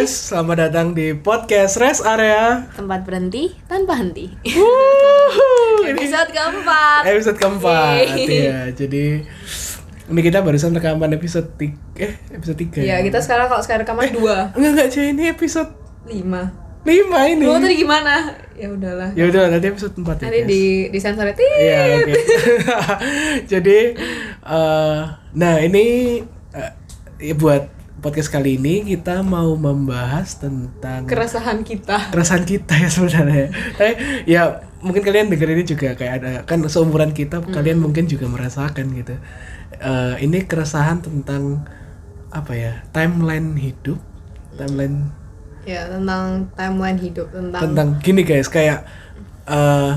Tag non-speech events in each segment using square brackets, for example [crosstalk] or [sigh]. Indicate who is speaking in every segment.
Speaker 1: guys, selamat datang di podcast Rest Area.
Speaker 2: Tempat berhenti tanpa henti.
Speaker 1: Wuhu, [laughs]
Speaker 2: Episode keempat.
Speaker 1: episode keempat
Speaker 2: Yeay.
Speaker 1: ya. Jadi ini kita barusan rekaman episode tiga, eh episode tiga.
Speaker 2: Ya kita sekarang kalau sekarang rekaman dua
Speaker 1: Enggak enggak cuy, ini episode
Speaker 2: lima.
Speaker 1: lima ini.
Speaker 2: Lu tadi gimana? Ya udahlah.
Speaker 1: Ya udah nanti episode empat ya.
Speaker 2: Nanti di di sensor
Speaker 1: Iya, oke. [laughs] Jadi eh nah ini eh, ya buat podcast kali ini kita mau membahas tentang
Speaker 2: keresahan kita.
Speaker 1: keresahan kita ya sebenarnya. Tapi ya mungkin kalian denger ini juga kayak ada kan seumuran kita kalian mungkin juga merasakan gitu. Eh, ini keresahan tentang apa ya timeline hidup, timeline
Speaker 2: Ya tentang timeline hidup tentang,
Speaker 1: tentang gini guys kayak eh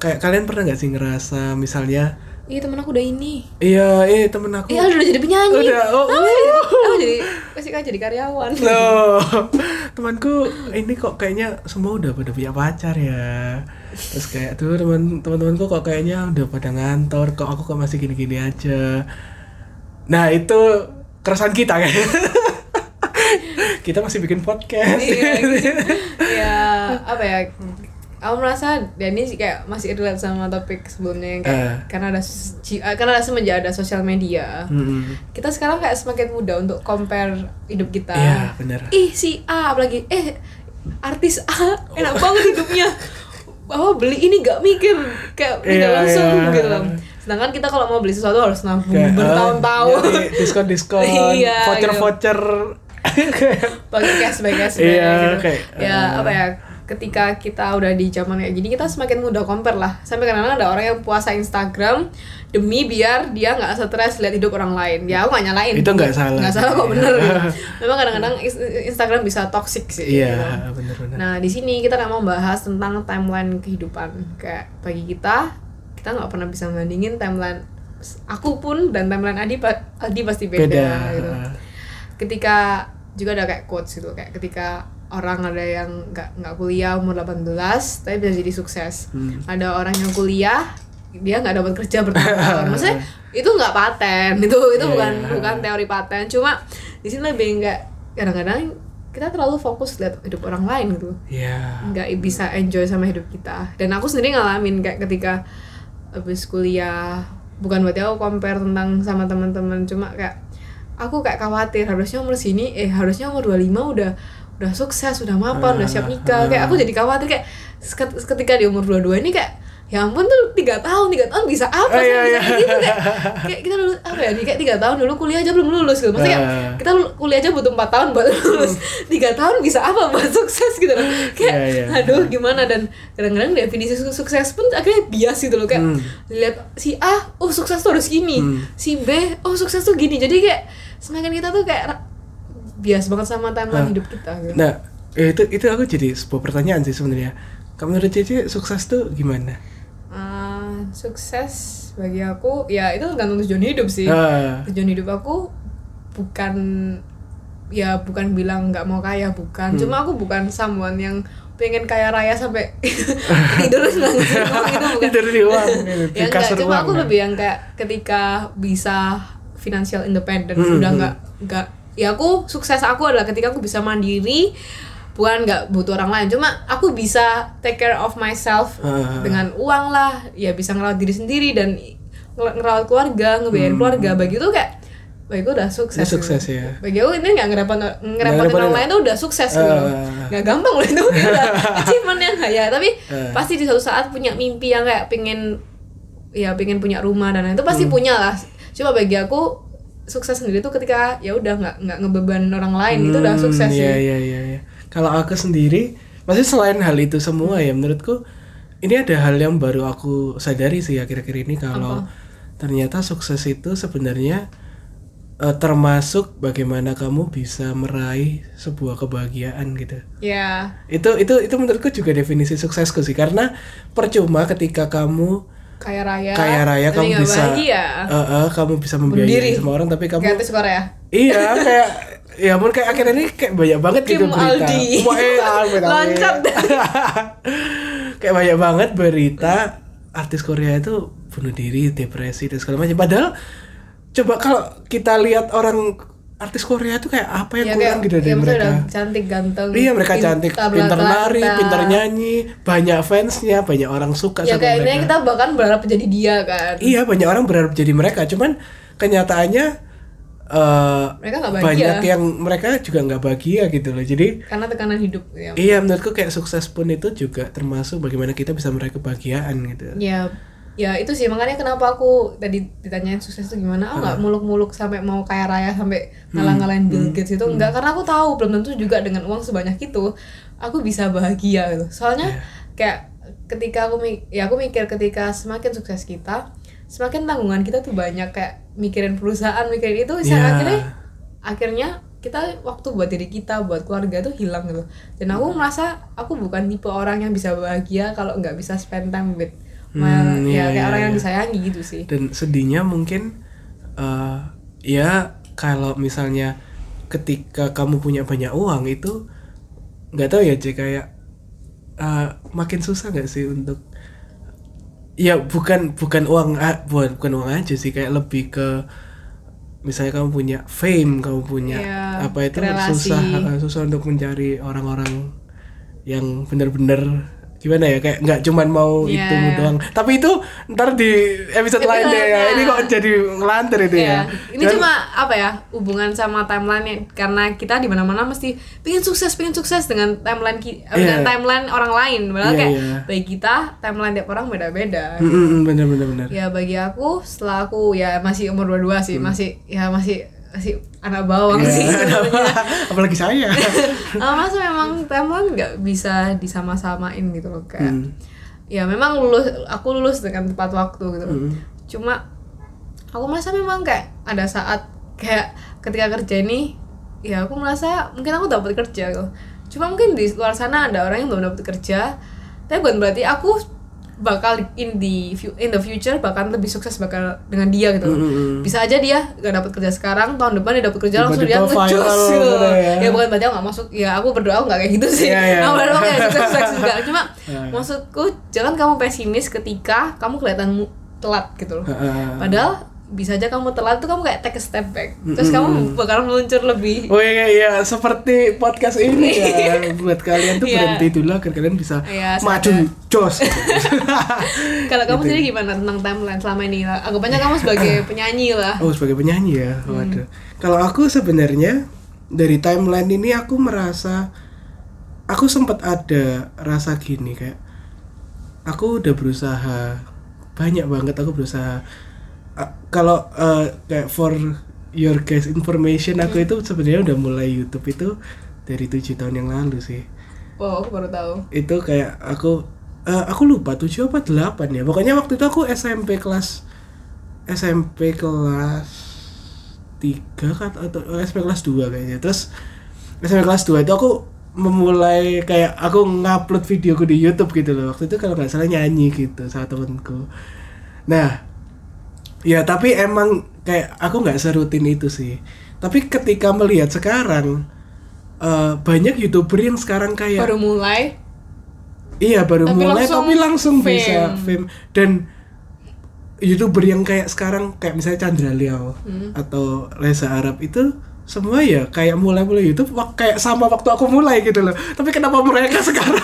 Speaker 1: kayak kalian pernah nggak sih ngerasa misalnya
Speaker 2: Ih temen aku udah ini.
Speaker 1: iya eh temen aku
Speaker 2: Iya udah jadi penyanyi.
Speaker 1: Udah, oh,
Speaker 2: Aku jadi, aku jadi pasti kan jadi karyawan.
Speaker 1: Loh, temanku ini kok kayaknya semua udah pada punya pacar ya. Terus kayak tuh teman teman-temanku kok kayaknya udah pada ngantor, kok aku kok masih gini-gini aja. Nah, itu keresahan kita kan. [laughs] kita masih bikin podcast.
Speaker 2: Iya, ya apa ya? Aku merasa dan ini sih kayak masih relate sama topik sebelumnya yang kayak
Speaker 1: Eh.
Speaker 2: karena ada eh, karena ada semenjak ada sosial media.
Speaker 1: Mm-mm.
Speaker 2: kita sekarang kayak semakin mudah untuk compare hidup kita.
Speaker 1: Iya, bener.
Speaker 2: Ih si A apalagi eh artis A enak banget hidupnya. Bahwa beli ini gak mikir kayak tidak
Speaker 1: Iya,
Speaker 2: langsung
Speaker 1: iya.
Speaker 2: gitu. Sedangkan kita kalau mau beli sesuatu harus nabung
Speaker 1: Kayak,
Speaker 2: bertahun-tahun.
Speaker 1: ah, nyari diskon-diskon,
Speaker 2: Iya,
Speaker 1: voucher-voucher.
Speaker 2: Pakai cashback cashback
Speaker 1: Iya,
Speaker 2: gitu.
Speaker 1: kayak,
Speaker 2: ya apa ya ketika kita udah di zaman kayak gini kita semakin mudah compare lah sampai kadang-kadang ada orang yang puasa Instagram demi biar dia nggak stres lihat hidup orang lain ya aku nggak nyalain
Speaker 1: Itu nggak salah.
Speaker 2: nggak salah kok
Speaker 1: Iya.
Speaker 2: bener [laughs] memang kadang-kadang Instagram bisa toxic sih
Speaker 1: Iya,
Speaker 2: gitu. nah di sini kita nggak mau bahas tentang timeline kehidupan kayak bagi kita kita nggak pernah bisa bandingin timeline aku pun dan timeline Adi Adi pasti beda,
Speaker 1: Beda.
Speaker 2: gitu ketika juga ada kayak quotes gitu kayak ketika orang ada yang nggak nggak kuliah umur 18 tapi bisa jadi sukses
Speaker 1: Hmm.
Speaker 2: ada orang yang kuliah dia nggak dapat kerja bertahun-tahun [laughs] maksudnya itu nggak paten itu itu
Speaker 1: Iya,
Speaker 2: bukan
Speaker 1: iya.
Speaker 2: bukan teori paten cuma di sini lebih nggak kadang-kadang kita terlalu fokus lihat hidup orang lain gitu
Speaker 1: Iya.
Speaker 2: nggak bisa enjoy sama hidup kita dan aku sendiri ngalamin kayak ketika habis kuliah bukan berarti aku compare tentang sama teman-teman cuma kayak aku kayak khawatir harusnya umur sini eh harusnya umur 25 udah udah sukses udah mapan udah siap nikah kayak aku jadi khawatir kayak ketika di umur 22 ini kayak ya ampun tuh tiga tahun tiga tahun bisa apa
Speaker 1: Oh,
Speaker 2: sih
Speaker 1: iya,
Speaker 2: bisa
Speaker 1: iya.
Speaker 2: gitu kayak, kayak kita dulu apa ya kayak tiga tahun dulu kuliah aja belum lulus gitu maksudnya
Speaker 1: Ah.
Speaker 2: kita kuliah aja butuh empat tahun buat lulus tiga tahun bisa apa buat sukses gitu loh kayak
Speaker 1: Iya, iya.
Speaker 2: aduh gimana dan kadang-kadang definisi su- sukses pun akhirnya bias gitu loh kayak
Speaker 1: Hmm.
Speaker 2: lihat si A oh sukses tuh harus gini
Speaker 1: Hmm.
Speaker 2: si B oh sukses tuh gini jadi kayak semakin kita tuh kayak bias banget sama timeline
Speaker 1: Ah.
Speaker 2: hidup kita gitu.
Speaker 1: Nah, ya itu itu aku jadi sebuah pertanyaan sih sebenarnya. Kamu menurut Cici sukses tuh gimana?
Speaker 2: Ah, sukses bagi aku ya itu tergantung tujuan hidup sih
Speaker 1: Ah,
Speaker 2: tujuan hidup aku bukan ya bukan bilang nggak mau kaya bukan cuma aku bukan someone yang pengen kaya raya sampai [laughs] tidur [laughs] bukan
Speaker 1: Tidur di uang,
Speaker 2: ya enggak cuma
Speaker 1: uang,
Speaker 2: aku lebih yang kayak ketika bisa financial independent
Speaker 1: Hmm,
Speaker 2: udah
Speaker 1: hmm.
Speaker 2: nggak nggak ya aku sukses aku adalah ketika aku bisa mandiri bukan nggak butuh orang lain cuma aku bisa take care of myself
Speaker 1: Ah.
Speaker 2: dengan uang lah ya bisa ngerawat diri sendiri dan ngerawat keluarga ngebiayain keluarga bagi itu kayak bagi itu udah sukses
Speaker 1: Hmm. Udah sukses
Speaker 2: gitu.
Speaker 1: ya.
Speaker 2: bagi aku ini nggak ngerepotin ngerepotin orang lain tuh udah sukses gitu
Speaker 1: Ah.
Speaker 2: loh. nggak gampang loh itu [laughs] udah achievement yang kaya tapi
Speaker 1: Ah.
Speaker 2: pasti di suatu saat punya mimpi yang kayak pengen ya pengen punya rumah dan lain itu pasti punya lah cuma bagi aku sukses sendiri tuh ketika ya udah nggak nggak ngebeban orang lain itu udah
Speaker 1: Hmm,
Speaker 2: sukses
Speaker 1: Iya
Speaker 2: sih
Speaker 1: iya iya. iya. Kalau aku sendiri, masih selain hal itu semua ya menurutku ini ada hal yang baru aku sadari sih akhir-akhir ini kalau ternyata sukses itu sebenarnya eh, termasuk bagaimana kamu bisa meraih sebuah kebahagiaan gitu.
Speaker 2: ya
Speaker 1: itu itu itu menurutku juga definisi suksesku sih karena percuma ketika kamu
Speaker 2: kaya raya.
Speaker 1: Kaya raya kamu bisa
Speaker 2: bahagia.
Speaker 1: Eh, eh, kamu bisa membiayai semua orang tapi kamu
Speaker 2: artis Korea.
Speaker 1: Iya kayak ya ampun kayak akhirnya ini kayak banyak banget gitu
Speaker 2: Kim
Speaker 1: berita.
Speaker 2: Aldi.
Speaker 1: Wah, eh. [laughs]
Speaker 2: Loncat. [laughs]
Speaker 1: kayak banyak banget berita artis Korea itu bunuh diri depresi dan segala macam. Padahal coba kalau kita lihat orang artis Korea tuh kayak apa yang
Speaker 2: ya
Speaker 1: kurang
Speaker 2: kayak
Speaker 1: gitu dari
Speaker 2: ya,
Speaker 1: mereka
Speaker 2: cantik ganteng
Speaker 1: Iya mereka cantik,
Speaker 2: pintar
Speaker 1: nari, pintar nyanyi, banyak fansnya, banyak orang suka
Speaker 2: ya
Speaker 1: sama
Speaker 2: kayak
Speaker 1: mereka.
Speaker 2: intinya kita bahkan berharap jadi dia kan
Speaker 1: Iya banyak orang berharap jadi mereka, cuman kenyataannya eh
Speaker 2: mereka nggak bahagia
Speaker 1: banyak yang mereka juga nggak bahagia gitu loh. Jadi
Speaker 2: karena tekanan hidup ya
Speaker 1: iya menurutku kayak sukses pun itu juga termasuk bagaimana kita bisa meraih kebahagiaan gitu.
Speaker 2: ya ya itu sih makanya kenapa aku tadi ditanyain sukses itu gimana? Aku nggak muluk-muluk sampai mau kaya raya sampai ngalah-ngalahin Bill Gates itu enggak karena aku tahu belum tentu juga dengan uang sebanyak itu aku bisa bahagia gitu. Soalnya kayak ketika aku ya aku mikir ketika semakin sukses kita semakin tanggungan kita tuh banyak. Kayak mikirin perusahaan mikirin itu bisa akhirnya akhirnya kita waktu buat diri kita buat keluarga tuh hilang gitu. Dan aku merasa aku bukan tipe orang yang bisa bahagia kalau nggak bisa spend time with
Speaker 1: Hmm, iya,
Speaker 2: ya kayak
Speaker 1: iya,
Speaker 2: orang yang
Speaker 1: iya.
Speaker 2: disayangi gitu sih
Speaker 1: Dan sedihnya mungkin eh ya kalau misalnya ketika kamu punya banyak uang itu nggak tahu ya Cek kayak eh, makin susah nggak sih untuk ya bukan bukan uang bukan bukan uang aja sih kayak lebih ke misalnya kamu punya fame kamu punya
Speaker 2: Iya,
Speaker 1: apa itu
Speaker 2: relasi.
Speaker 1: susah susah untuk mencari orang-orang yang benar-benar gimana ya kayak nggak cuman mau
Speaker 2: Iya,
Speaker 1: itu
Speaker 2: iya.
Speaker 1: doang tapi itu ntar di episode lain deh ya ini kok jadi ngelantur itu ya
Speaker 2: Iya. Ini
Speaker 1: Dan-
Speaker 2: cuma apa ya hubungan sama timeline ya karena kita di mana-mana mesti pengen sukses, pengen sukses dengan timeline ki- eh, dengan
Speaker 1: Iya.
Speaker 2: timeline orang lain. Padahal
Speaker 1: Iya,
Speaker 2: kayak
Speaker 1: iya.
Speaker 2: bagi kita timeline tiap orang beda-beda.
Speaker 1: Mm, mm, mm, bener bener bener
Speaker 2: Ya bagi aku setelah aku ya masih umur 22 sih, masih ya masih masih anak bawang
Speaker 1: Iya,
Speaker 2: sih sebenarnya.
Speaker 1: apalagi saya [laughs]
Speaker 2: Ah, masa memang timeline nggak bisa disama-samain gitu loh kayak.
Speaker 1: Hmm.
Speaker 2: Ya memang lulus aku lulus dengan tepat waktu gitu.
Speaker 1: Hmm.
Speaker 2: Cuma aku merasa memang kayak ada saat kayak ketika kerja ini ya aku merasa mungkin aku dapat kerja gitu. Cuma mungkin di luar sana ada orang yang belum dapat kerja. Tapi bukan berarti aku bakal in the in the future bakal lebih sukses bakal dengan dia gitu.
Speaker 1: Hmm, hmm, hmm.
Speaker 2: Bisa aja dia gak dapat kerja sekarang, tahun depan dia dapat kerja langsung dia ngecus gitu.
Speaker 1: ya.
Speaker 2: Ya bukan berarti aku gak masuk. Ya aku berdoa aku gak kayak gitu sih.
Speaker 1: Iya, iya.
Speaker 2: Aku berdoa kayak sukses [laughs] sukses juga. Cuma
Speaker 1: Iya.
Speaker 2: maksudku jangan kamu pesimis ketika kamu kelihatan telat gitu loh. Padahal bisa aja kamu telat tuh kamu kayak take a step back. Terus kamu bakal meluncur lebih.
Speaker 1: Oh iya, iya seperti podcast ini [laughs] ya buat kalian tuh
Speaker 2: Iya.
Speaker 1: berhenti dulu agar kalian bisa
Speaker 2: Iya,
Speaker 1: maju jos. [laughs]
Speaker 2: Kalau
Speaker 1: Gitu.
Speaker 2: kamu sendiri gimana tentang timeline selama ini? Anggapannya kamu sebagai [coughs] penyanyi lah.
Speaker 1: oh sebagai penyanyi ya, waduh. Kalau aku sebenarnya dari timeline ini aku merasa aku sempat ada rasa gini kayak aku udah berusaha banyak banget aku berusaha Kalau eh, kayak for your guys information aku itu sebenarnya udah mulai YouTube itu dari tujuh tahun yang lalu sih.
Speaker 2: Wow, aku baru tahu.
Speaker 1: itu kayak aku eh, aku lupa tujuh apa delapan ya. Pokoknya waktu itu aku SMP kelas SMP kelas tiga kan atau oh, SMP kelas 2 kayaknya. Terus SMP kelas 2 itu aku memulai kayak aku ngupload videoku di YouTube gitu loh. Waktu itu kalau nggak salah nyanyi gitu sama temenku nah ya tapi emang kayak aku nggak serutin itu sih tapi ketika melihat sekarang eh, banyak youtuber yang sekarang kayak
Speaker 2: Baru mulai.
Speaker 1: Iya baru
Speaker 2: Tapi
Speaker 1: mulai
Speaker 2: langsung
Speaker 1: tapi langsung bisa
Speaker 2: fame.
Speaker 1: fame dan youtuber yang kayak sekarang kayak misalnya Chandra Liao
Speaker 2: Hmm.
Speaker 1: atau Reza Arab itu semua ya kayak mulai-mulai YouTube kayak sama waktu aku mulai gitu loh. Tapi kenapa mereka [laughs] sekarang?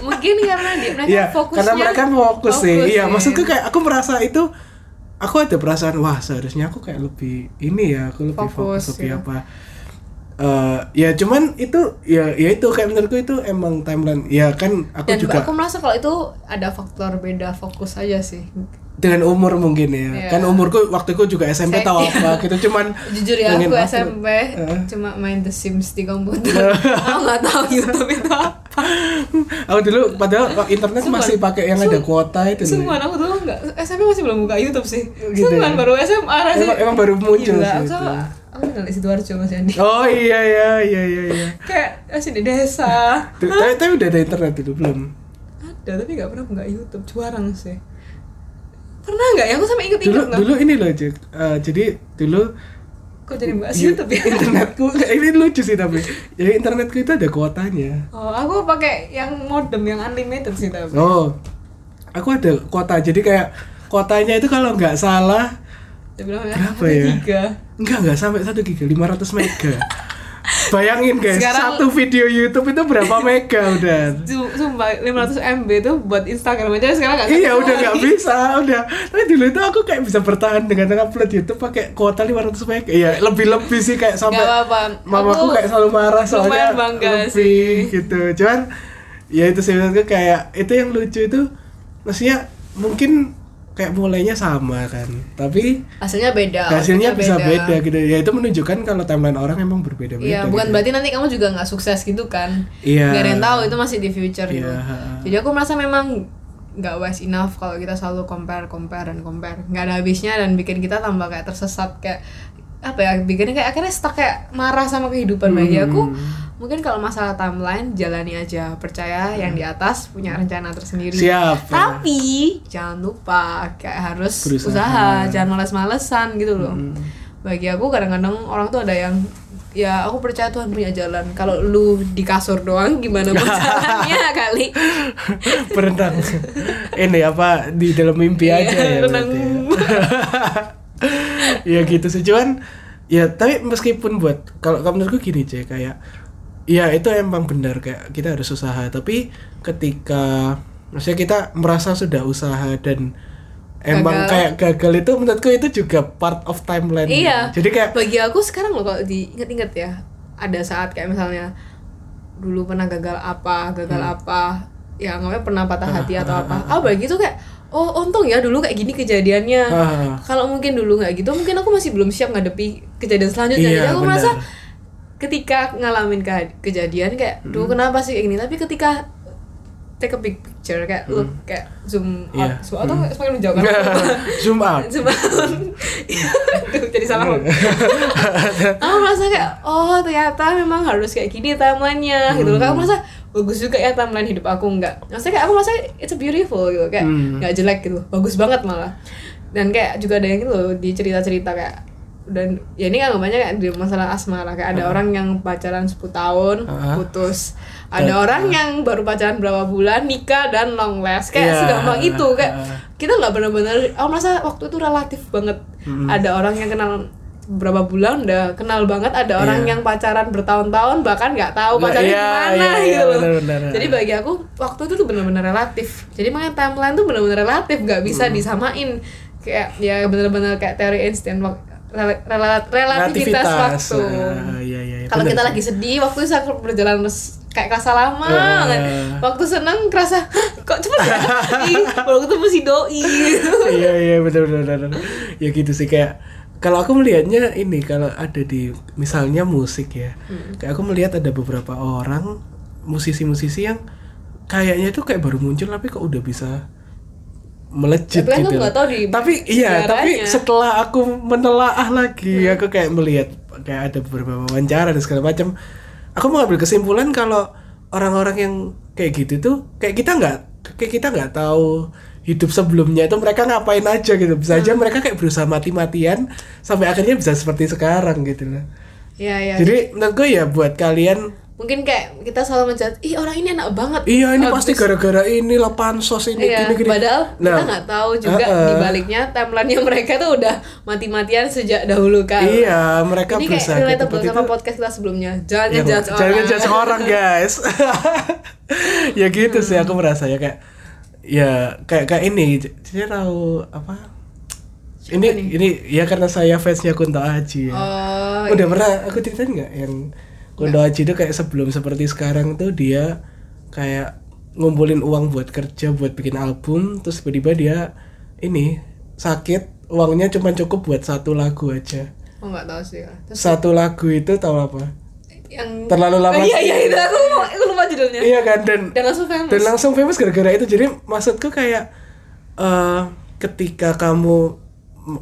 Speaker 2: Mungkin karena dia mereka
Speaker 1: Iya,
Speaker 2: fokusnya.
Speaker 1: karena mereka fokus sih.
Speaker 2: fokus
Speaker 1: Iya,
Speaker 2: ya.
Speaker 1: maksudku kayak aku merasa itu aku ada perasaan wah seharusnya aku kayak lebih ini ya, aku lebih fokus,
Speaker 2: Fokus,
Speaker 1: lebih
Speaker 2: ya.
Speaker 1: apa. Eh ya cuman itu ya ya itu kayak menurutku itu emang timeline. Ya kan aku
Speaker 2: Dan
Speaker 1: juga
Speaker 2: aku merasa kalau itu ada faktor beda fokus aja sih.
Speaker 1: Dengan umur mungkin ya
Speaker 2: Iya.
Speaker 1: kan umurku waktu itu juga SMP
Speaker 2: Saya-
Speaker 1: tahu apa gitu cuman
Speaker 2: Jujur ya aku. SMP
Speaker 1: Heeh.
Speaker 2: cuma main The Sims di komputer. [laughs] aku nggak tahu YouTube itu apa.
Speaker 1: aku dulu padahal internet
Speaker 2: Sumpah.
Speaker 1: masih pakai yang ada
Speaker 2: Sum-
Speaker 1: kuota itu.
Speaker 2: Sungguhan aku dulu nggak SMP masih belum buka YouTube sih.
Speaker 1: Gitu
Speaker 2: Sungguhan
Speaker 1: ya?
Speaker 2: baru SMA rasanya.
Speaker 1: emang, emang baru muncul
Speaker 2: Gila,
Speaker 1: sih
Speaker 2: aku aku tinggal di sidoarjo mas Andi.
Speaker 1: oh iya iya iya iya iya
Speaker 2: Kayak masih di desa.
Speaker 1: Tapi, tapi udah ada internet itu belum
Speaker 2: Ada tapi nggak pernah buka YouTube. Jarang sih. Pernah nggak ya? Aku sampai
Speaker 1: dulu
Speaker 2: inget-inget loh.
Speaker 1: dulu ini loh. Eh, jadi dulu
Speaker 2: Kok jadi bahas
Speaker 1: you-
Speaker 2: YouTube ya? [laughs]
Speaker 1: internetku ini lucu sih tapi jadi internetku itu ada kuotanya
Speaker 2: Oh, aku pakai yang modem yang unlimited sih tapi.
Speaker 1: oh aku ada kuota jadi kayak kuotanya itu kalau nggak salah
Speaker 2: Dia bilang
Speaker 1: Berapa ya?
Speaker 2: Tiga.
Speaker 1: enggak enggak sampai 1 giga 500 mega bayangin guys
Speaker 2: Sekarang-
Speaker 1: satu video YouTube itu berapa [laughs] mega udah
Speaker 2: Su- Sumpah 500 MB tuh buat Instagram aja sekarang gak
Speaker 1: Iya udah nggak bisa udah. Tapi dulu itu aku kayak bisa bertahan dengan upload YouTube pakai kuota 500 mega. Iya lebih lebih sih kayak sampai
Speaker 2: Nggak apa-apa.
Speaker 1: mamaku
Speaker 2: Aku
Speaker 1: kayak selalu marah soalnya lebih
Speaker 2: sih.
Speaker 1: gitu. Cuman ya itu sih menurutku kayak itu yang lucu itu maksudnya mungkin kayak mulainya sama kan. Tapi
Speaker 2: Hasilnya beda.
Speaker 1: hasilnya bisa beda.
Speaker 2: beda.
Speaker 1: gitu. Ya itu menunjukkan kalau timeline orang emang berbeda-beda.
Speaker 2: Iya, bukan
Speaker 1: gitu.
Speaker 2: berarti nanti kamu juga nggak sukses gitu kan?
Speaker 1: Iya.
Speaker 2: Gak ada yang tahu itu masih di future gitu.
Speaker 1: Iya.
Speaker 2: Jadi aku merasa memang nggak wise enough kalau kita selalu compare, compare dan compare. Nggak ada habisnya dan bikin kita tambah kayak tersesat kayak apa ya bikin kayak akhirnya stuck kayak marah sama kehidupan bagi
Speaker 1: Hmm.
Speaker 2: aku mungkin kalau masalah timeline jalani aja percaya yang di atas punya rencana tersendiri
Speaker 1: Siap.
Speaker 2: tapi jangan lupa kayak harus
Speaker 1: Berusaha.
Speaker 2: usaha jangan males-malesan gitu loh bagi aku kadang-kadang orang tuh ada yang ya aku percaya Tuhan punya jalan kalau lu di kasur doang gimana pun [laughs] jalannya kali [laughs]
Speaker 1: berenang ini apa di dalam mimpi
Speaker 2: Iya,
Speaker 1: aja ya
Speaker 2: renang.
Speaker 1: ya. [laughs] ya gitu sih cuman ya tapi meskipun buat kalau kalau menurutku gini cek kayak ya itu emang benar kayak kita harus usaha tapi ketika maksudnya kita merasa sudah usaha dan emang
Speaker 2: Gagal.
Speaker 1: kayak gagal itu menurutku itu juga part of timeline
Speaker 2: iya
Speaker 1: jadi kayak
Speaker 2: bagi aku sekarang loh kalau diinget-inget ya ada saat kayak misalnya dulu pernah gagal apa gagal
Speaker 1: Hmm.
Speaker 2: apa ya nggak pernah patah hati atau apa ah bagi itu kayak oh untung ya dulu kayak gini kejadiannya
Speaker 1: Ah.
Speaker 2: kalau mungkin dulu nggak gitu mungkin aku masih belum siap ngadepi kejadian selanjutnya
Speaker 1: Iya,
Speaker 2: jadi aku
Speaker 1: benar.
Speaker 2: merasa ketika ngalamin ke- kejadian kayak duh
Speaker 1: Hmm.
Speaker 2: kenapa sih kayak gini? Tapi ketika take a big picture kayak look kayak zoom out.
Speaker 1: Hmm. Iya.
Speaker 2: zoom out atau semakin menjauh kan [laughs]
Speaker 1: zoom out. [laughs]
Speaker 2: Zoom out. Duh, jadi salah. Aku merasa kayak oh ternyata memang harus kayak gini timelinenya gitu loh.
Speaker 1: Hmm.
Speaker 2: aku merasa bagus juga ya timeline hidup aku nggak. Maksudnya kayak aku merasa it's a beautiful gitu kayak
Speaker 1: Hmm.
Speaker 2: nggak jelek gitu bagus banget malah. Dan kayak juga ada yang gitu loh di cerita-cerita kayak dan ya ini anggapannya kayak di masalah asmara kayak ada orang yang pacaran 10 tahun
Speaker 1: Ah.
Speaker 2: putus ada
Speaker 1: Dan-
Speaker 2: orang yang baru pacaran berapa bulan nikah dan long last kayak
Speaker 1: Iya.
Speaker 2: segampang itu kayak
Speaker 1: Ah.
Speaker 2: kita nggak benar-benar aku merasa waktu itu relatif banget ada orang yang kenal beberapa bulan udah kenal banget ada orang
Speaker 1: Iya.
Speaker 2: yang pacaran bertahun-tahun bahkan nggak tahu
Speaker 1: Nah,
Speaker 2: pacarnya
Speaker 1: iya,
Speaker 2: gimana
Speaker 1: iya, iya,
Speaker 2: gitu loh
Speaker 1: benar-benar.
Speaker 2: jadi bagi aku waktu itu tuh benar-benar relatif jadi makanya timeline tuh benar-benar relatif nggak bisa
Speaker 1: Hmm.
Speaker 2: disamain kayak ya benar-benar kayak teori Einstein rel- rel- relativitas waktu
Speaker 1: Ah, iya, iya, iya,
Speaker 2: kalau kita
Speaker 1: sih.
Speaker 2: lagi sedih waktu itu sangat berjalan res- kayak kerasa lama
Speaker 1: Ah.
Speaker 2: kan waktu seneng kerasa "Hah, kok cepet ya baru ketemu si doi
Speaker 1: iya iya benar benar benar. ya gitu sih kayak kalau aku melihatnya ini kalau ada di misalnya musik ya
Speaker 2: Hmm.
Speaker 1: kayak aku melihat ada beberapa orang musisi-musisi yang kayaknya itu kayak baru muncul tapi kok udah bisa melejit
Speaker 2: Tapi
Speaker 1: gitu.
Speaker 2: tahu di
Speaker 1: tapi iya tapi setelah aku menelaah lagi
Speaker 2: Hmm.
Speaker 1: aku kayak melihat kayak ada beberapa wawancara dan segala macam. Aku mengambil kesimpulan kalau orang-orang yang kayak gitu tuh kayak kita nggak kayak kita nggak tahu hidup sebelumnya itu mereka ngapain aja gitu. Bisa
Speaker 2: Hmm.
Speaker 1: aja mereka kayak berusaha mati-matian sampai akhirnya bisa seperti sekarang gitu loh.
Speaker 2: Ya ya
Speaker 1: jadi menurut gue ya buat kalian
Speaker 2: mungkin kayak kita selalu menjat ih orang ini enak banget
Speaker 1: iya ini
Speaker 2: Bagus."
Speaker 1: pasti gara-gara ini lah pansos ini
Speaker 2: Iya,
Speaker 1: gini gini
Speaker 2: padahal kita
Speaker 1: Nah,
Speaker 2: nggak tahu juga
Speaker 1: uh-uh.
Speaker 2: di baliknya timeline-nya mereka tuh udah mati-matian sejak dahulu kan.
Speaker 1: iya mereka
Speaker 2: Ini kayak relatable
Speaker 1: tempat
Speaker 2: sama
Speaker 1: itu
Speaker 2: podcast kita sebelumnya. Jangan
Speaker 1: Ya,
Speaker 2: ngejudge
Speaker 1: jangan
Speaker 2: orang.
Speaker 1: ngejudge orang guys [laughs] ya gitu sih aku merasa ya kayak ya kayak kayak ini jadi tahu apa ini ini ya karena saya fansnya Kunto Aji ya.
Speaker 2: Oh,
Speaker 1: udah pernah aku ceritain nggak yang Kunto Aji itu kayak sebelum seperti sekarang tuh dia kayak ngumpulin uang buat kerja buat bikin album terus tiba-tiba dia ini sakit uangnya cuma cukup buat satu lagu aja
Speaker 2: oh nggak tahu sih. Terus
Speaker 1: satu lagu itu tahu apa
Speaker 2: yang
Speaker 1: terlalu lama
Speaker 2: Oh, iya iya itu aku aku lupa judulnya.
Speaker 1: iya kan dan
Speaker 2: Dan langsung famous.
Speaker 1: dan langsung famous gara-gara itu jadi maksudku kayak eh ketika kamu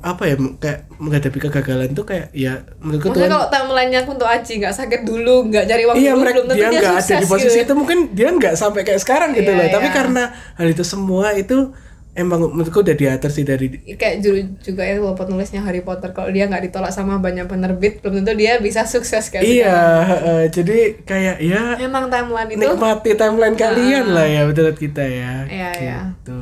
Speaker 1: apa ya kayak menghadapi kegagalan tuh kayak ya menurutku
Speaker 2: Maksudnya
Speaker 1: Tuhan
Speaker 2: kalau timeline-nya untuk Aji nggak sakit dulu, nggak cari uang
Speaker 1: iya
Speaker 2: dulu,
Speaker 1: mereka
Speaker 2: belum tentu
Speaker 1: dia
Speaker 2: dia,
Speaker 1: nggak ada di posisi
Speaker 2: gitu.
Speaker 1: itu mungkin dia nggak sampai kayak sekarang gitu
Speaker 2: Iya,
Speaker 1: loh tapi
Speaker 2: iya.
Speaker 1: karena hal itu semua itu emang menurutku udah diatur sih dari
Speaker 2: kayak juru juga ya walaupun nulisnya Harry Potter kalau dia nggak ditolak sama banyak penerbit belum tentu dia bisa sukses kayak
Speaker 1: iya eh, jadi kayak ya
Speaker 2: Memang timeline itu
Speaker 1: nikmati timeline kalian lah ya menurut kita ya
Speaker 2: Iya, iya.
Speaker 1: gitu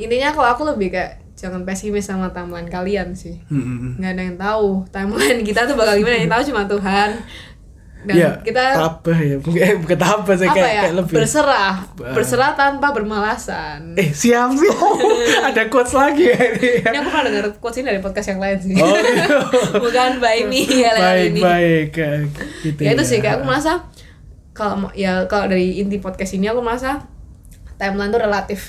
Speaker 2: intinya kalau aku lebih kayak jangan pesimis sama timeline kalian sih.
Speaker 1: Hmm,
Speaker 2: nggak ada yang tahu timeline kita tuh bakal gimana. Yang tahu cuma Tuhan. Dan
Speaker 1: ya,
Speaker 2: kita
Speaker 1: tabah ya. Bukan eh, bukan tabah sih
Speaker 2: apa
Speaker 1: kayak,
Speaker 2: ya?
Speaker 1: kayak lebih
Speaker 2: berserah. Berserah tanpa bermalasan.
Speaker 1: Eh siap sih. [laughs] [laughs] Ada quotes lagi ya ini
Speaker 2: ini aku pernah dengar quotes ini dari podcast yang lain sih.
Speaker 1: Oh gitu [laughs]
Speaker 2: bukan by me ya
Speaker 1: baik
Speaker 2: ini.
Speaker 1: baik gitu
Speaker 2: ya itu sih kayak aku merasa kalau ya kalau dari inti podcast ini aku merasa timeline itu relatif.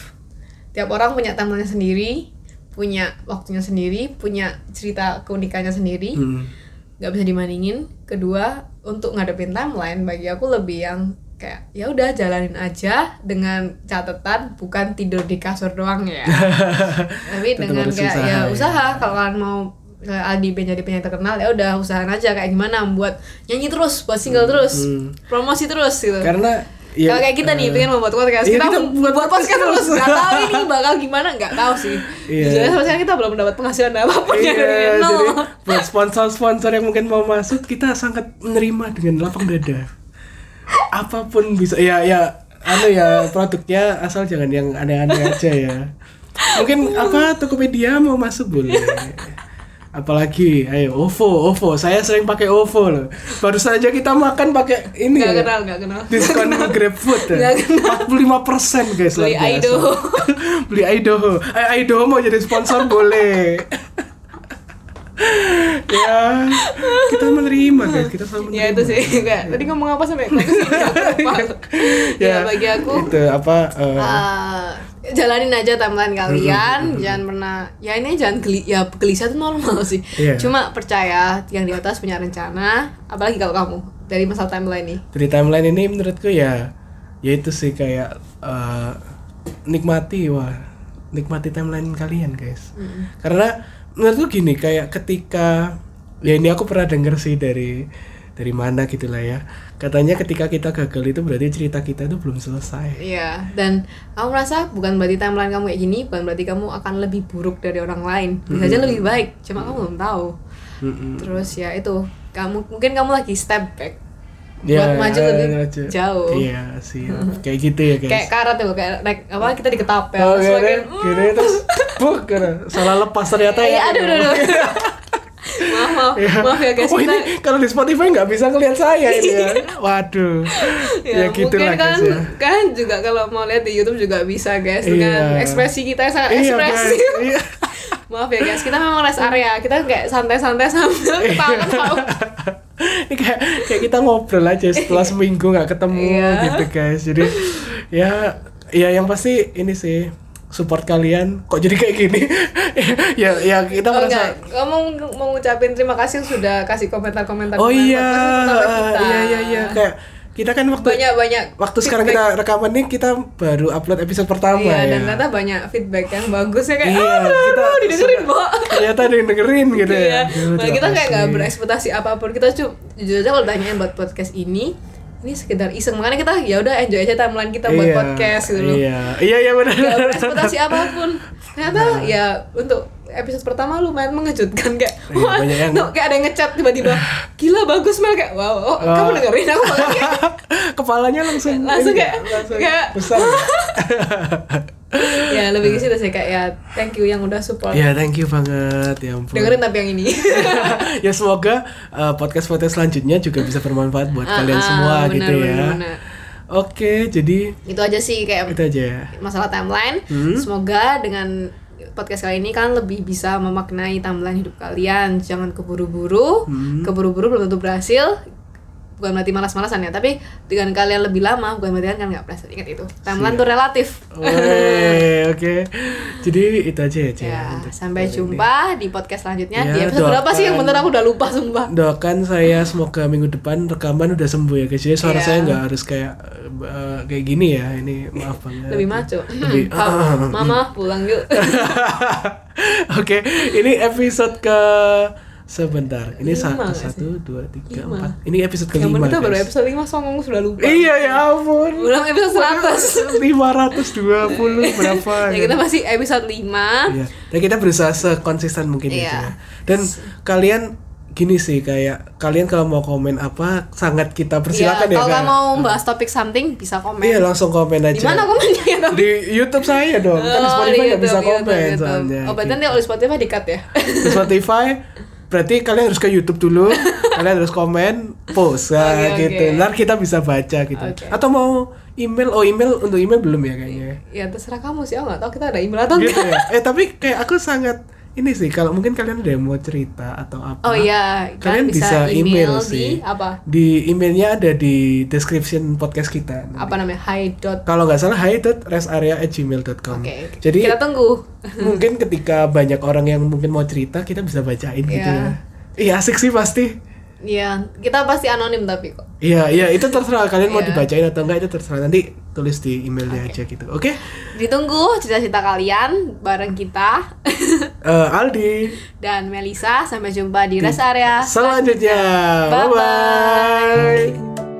Speaker 2: Tiap orang punya timeline sendiri punya waktunya sendiri punya cerita keunikannya sendiri
Speaker 1: Hmm.
Speaker 2: nggak bisa dibandingin kedua untuk ngadepin timeline bagi aku lebih yang kayak ya udah jalanin aja dengan catatan bukan tidur di kasur doang ya [laughs] tapi dengan kayak
Speaker 1: usaha,
Speaker 2: ya
Speaker 1: ya.
Speaker 2: usaha kalau kalian mau Aldi pengen jadi penyanyi terkenal ya udah usahain aja kayak gimana buat nyanyi terus buat single terus
Speaker 1: Hmm.
Speaker 2: promosi terus gitu
Speaker 1: karena ya,
Speaker 2: kalau kayak kita nih
Speaker 1: eh,
Speaker 2: pengen membuat podcast
Speaker 1: iya,
Speaker 2: kita,
Speaker 1: kita buat
Speaker 2: buat,
Speaker 1: podcast
Speaker 2: podcast terus
Speaker 1: terus.
Speaker 2: nggak tahu ini [laughs] bakal gimana nggak tahu sih. Jujur aja sampai sekarang kita belum mendapat penghasilan apa pun
Speaker 1: Iya,
Speaker 2: dari
Speaker 1: jadi
Speaker 2: nol
Speaker 1: buat sponsor-sponsor yang mungkin mau masuk kita sangat menerima dengan lapang dada. Apa pun bisa ya ya anu ya produknya asal jangan yang aneh-aneh aja ya. Mungkin apa Tokopedia mau masuk boleh. Apalagi, ayo OVO, OVO. Saya sering pakai OVO loh. Baru saja kita makan pakai ini
Speaker 2: nggak
Speaker 1: ya.
Speaker 2: kenal nggak kenal
Speaker 1: Diskon GrabFood ya.
Speaker 2: Nggak
Speaker 1: 45% guys
Speaker 2: Beli
Speaker 1: luar biasa.
Speaker 2: Aidoho. [laughs]
Speaker 1: Beli Aidoho. Eh, Aidoho mau jadi sponsor boleh. [laughs] ya, kita menerima guys, kita selalu menerima.
Speaker 2: ya itu sih kayak tadi ngomong apa sampai aku lupa. [laughs] ya, bagi aku
Speaker 1: itu apa eh,
Speaker 2: eh, jalanin aja timeline kalian jangan pernah ya ini jangan geli ya gelisah itu normal [laughs] sih.
Speaker 1: Iya.
Speaker 2: cuma percaya yang di atas punya rencana apalagi kalau kamu dari masalah timeline nih
Speaker 1: dari timeline ini menurutku ya ya itu sih kayak eh, nikmati wah nikmati timeline kalian guys. Karena menurutku gini kayak ketika ya ini aku pernah denger sih dari dari mana gitulah ya katanya ketika kita gagal itu berarti cerita kita itu belum selesai
Speaker 2: Iya, dan kamu merasa bukan berarti timeline kamu kayak gini, bukan berarti kamu akan lebih buruk dari orang lain. Bisa aja lebih baik, cuma kamu belum tahu.
Speaker 1: Mm-mm.
Speaker 2: Terus ya itu, kamu mungkin kamu lagi step back
Speaker 1: Ya,
Speaker 2: buat maju lebih
Speaker 1: maju.
Speaker 2: jauh.
Speaker 1: iya sih kayak gitu ya guys
Speaker 2: Kayak karat tuh, kayak naik apa kita diketapel.
Speaker 1: Oh,
Speaker 2: terus
Speaker 1: gini, gini terus buk, salah lepas ternyata
Speaker 2: Iya,
Speaker 1: ya.
Speaker 2: aduh, aduh, aduh. [laughs] maaf, maaf,
Speaker 1: Iya.
Speaker 2: maaf ya guys.
Speaker 1: Oh
Speaker 2: kita,
Speaker 1: ini kalau di Spotify nggak bisa ngeliat saya ini ya. Waduh. ya, gitu
Speaker 2: mungkin
Speaker 1: lah
Speaker 2: kan,
Speaker 1: guys ya.
Speaker 2: kan juga kalau mau lihat di YouTube juga bisa guys dengan
Speaker 1: Iya.
Speaker 2: ekspresi kita sangat
Speaker 1: Iya,
Speaker 2: ekspresif.
Speaker 1: guys. [laughs] Iya.
Speaker 2: Maaf ya guys, kita memang rest area. Kita kayak santai-santai sambil
Speaker 1: Iya.
Speaker 2: ketawa-ketawa.
Speaker 1: ini kayak kayak kita ngobrol aja setelah seminggu nggak ketemu
Speaker 2: Iya.
Speaker 1: gitu guys. Jadi ya ya yang pasti ini sih support kalian kok jadi kayak gini? [laughs] Ya ya kita
Speaker 2: Oh
Speaker 1: merasa
Speaker 2: enggak, kamu mau ngucapin terima kasih yang sudah kasih komentar-komentar
Speaker 1: oh
Speaker 2: kemarin
Speaker 1: iya
Speaker 2: kita.
Speaker 1: iya iya iya. Kayak kita kan waktu
Speaker 2: banyak-banyak
Speaker 1: waktu sekarang kita rekaman nih kita baru upload episode pertama
Speaker 2: Iya,
Speaker 1: ya.
Speaker 2: dan ternyata banyak feedback yang bagus ya kayak
Speaker 1: Iya,
Speaker 2: ah,
Speaker 1: kita
Speaker 2: kita didengerin, Mbak.
Speaker 1: ternyata ada yang dengerin gitu
Speaker 2: Iya,
Speaker 1: ya Aduh,
Speaker 2: nah, kita kayak nggak berekspektasi apa pun. Kita cuma jujur aja kalau tanyain buat podcast ini, ini sekedar iseng. Makanya kita ya udah enjoy aja timeline kita buat
Speaker 1: Iya,
Speaker 2: podcast gitu loh.
Speaker 1: iya iya iya benar
Speaker 2: Gak berekspektasi apa pun. Ternyata
Speaker 1: Nah.
Speaker 2: ya untuk episode pertama lumayan mengejutkan kayak
Speaker 1: Iya,
Speaker 2: wah
Speaker 1: yang-
Speaker 2: tuh kayak ada yang ngechat tiba-tiba gila bagus Mel kayak wow oh, kamu dengerin aku. Kayak [laughs]
Speaker 1: kepalanya langsung
Speaker 2: Langsung kayak-
Speaker 1: langsung
Speaker 2: kayak-
Speaker 1: besar. [laughs]
Speaker 2: Ya lebih ke situ sih kayak ya thank you yang udah support.
Speaker 1: Ya thank you banget ya ampun.
Speaker 2: Dengerin tapi yang ini. [laughs]
Speaker 1: Ya semoga podcast podcast selanjutnya juga bisa bermanfaat buat
Speaker 2: Ah,
Speaker 1: kalian
Speaker 2: ah,
Speaker 1: semua
Speaker 2: benar,
Speaker 1: gitu ya.
Speaker 2: benar.
Speaker 1: oke jadi
Speaker 2: itu aja sih kayak
Speaker 1: itu aja ya.
Speaker 2: masalah timeline.
Speaker 1: Hmm.
Speaker 2: semoga dengan podcast kali ini kan lebih bisa memaknai timeline hidup kalian. Jangan keburu-buru.
Speaker 1: Hmm.
Speaker 2: keburu-buru belum tentu berhasil bukan berarti malas-malasan ya tapi dengan kalian lebih lama bukan berarti kan nggak berhasil ingat itu. Timeline tuh relatif.
Speaker 1: Oke. Jadi itu aja ya Cia,
Speaker 2: ya sampai
Speaker 1: kali ini.
Speaker 2: jumpa di podcast selanjutnya.
Speaker 1: Ya,
Speaker 2: di episode berapa sih? yang
Speaker 1: doakan.
Speaker 2: bener aku udah lupa sumpah.
Speaker 1: doakan saya semoga minggu depan rekaman udah sembuh ya guys jadi suara
Speaker 2: Iya.
Speaker 1: saya nggak harus kayak eh, kayak gini ya. Ini maaf banget.
Speaker 2: Lebih maco.
Speaker 1: Lebih- [laughs]
Speaker 2: Papa, mama pulang yuk. [laughs]
Speaker 1: Oke, ini episode ke sebentar. Ini
Speaker 2: Lima
Speaker 1: satu, dua, tiga,
Speaker 2: Lima.
Speaker 1: empat. Ini episode
Speaker 2: yang
Speaker 1: kelima.
Speaker 2: kita baru episode 5 songong sudah lupa
Speaker 1: Iya ya ampun.
Speaker 2: belum episode 100
Speaker 1: 520 [laughs] berapa?
Speaker 2: ya kita masih episode 5
Speaker 1: Iya. Dan kita berusaha sekonsisten mungkin
Speaker 2: Iya.
Speaker 1: itu ya. Dan kalian gini sih kayak kalian kalau mau komen apa sangat kita persilakan ya,
Speaker 2: kalau mau bahas topik something bisa komen
Speaker 1: Iya langsung komen aja.
Speaker 2: di mana komennya ya? [laughs]
Speaker 1: Di YouTube saya dong. kan di
Speaker 2: Oh,
Speaker 1: Spotify
Speaker 2: di
Speaker 1: nggak bisa
Speaker 2: YouTube,
Speaker 1: komen
Speaker 2: YouTube,
Speaker 1: soalnya.
Speaker 2: oh berarti
Speaker 1: gitu.
Speaker 2: nanti oleh Spotify di-cut ya
Speaker 1: Di Spotify [laughs] berarti kalian harus ke YouTube dulu. [laughs] kalian harus komen, post nah,
Speaker 2: Oke, oke.
Speaker 1: gitu. Ntar kita bisa baca gitu.
Speaker 2: Oke.
Speaker 1: Atau mau email? Oh email untuk email belum ya kayaknya.
Speaker 2: ya terserah kamu sih aku nggak tahu kita ada email atau
Speaker 1: gitu
Speaker 2: enggak
Speaker 1: ya. Eh tapi kayak aku sangat ini sih kalau mungkin kalian ada yang mau cerita atau apa.
Speaker 2: oh iya
Speaker 1: Kalian
Speaker 2: kalian
Speaker 1: bisa
Speaker 2: bisa email,
Speaker 1: email sih.
Speaker 2: di apa
Speaker 1: Di emailnya ada di description podcast kita.
Speaker 2: apa namanya hi dot
Speaker 1: Kalau nggak salah hi.restarea@gmail.com.
Speaker 2: oke
Speaker 1: Jadi
Speaker 2: kita tunggu [laughs]
Speaker 1: mungkin ketika banyak orang yang mungkin mau cerita kita bisa bacain gitu
Speaker 2: Iya.
Speaker 1: ya. Iya asik sih pasti.
Speaker 2: Iya, kita pasti anonim tapi kok.
Speaker 1: Iya iya itu terserah kalian mau
Speaker 2: Iya.
Speaker 1: dibacain atau enggak itu terserah nanti tulis di emailnya aja gitu. Oke.
Speaker 2: Ditunggu cerita-cerita kalian bareng kita [laughs]
Speaker 1: Eh, Aldi
Speaker 2: dan Melisa. Sampai jumpa di rest area
Speaker 1: selanjutnya.
Speaker 2: Bye-bye.
Speaker 1: Bye bye.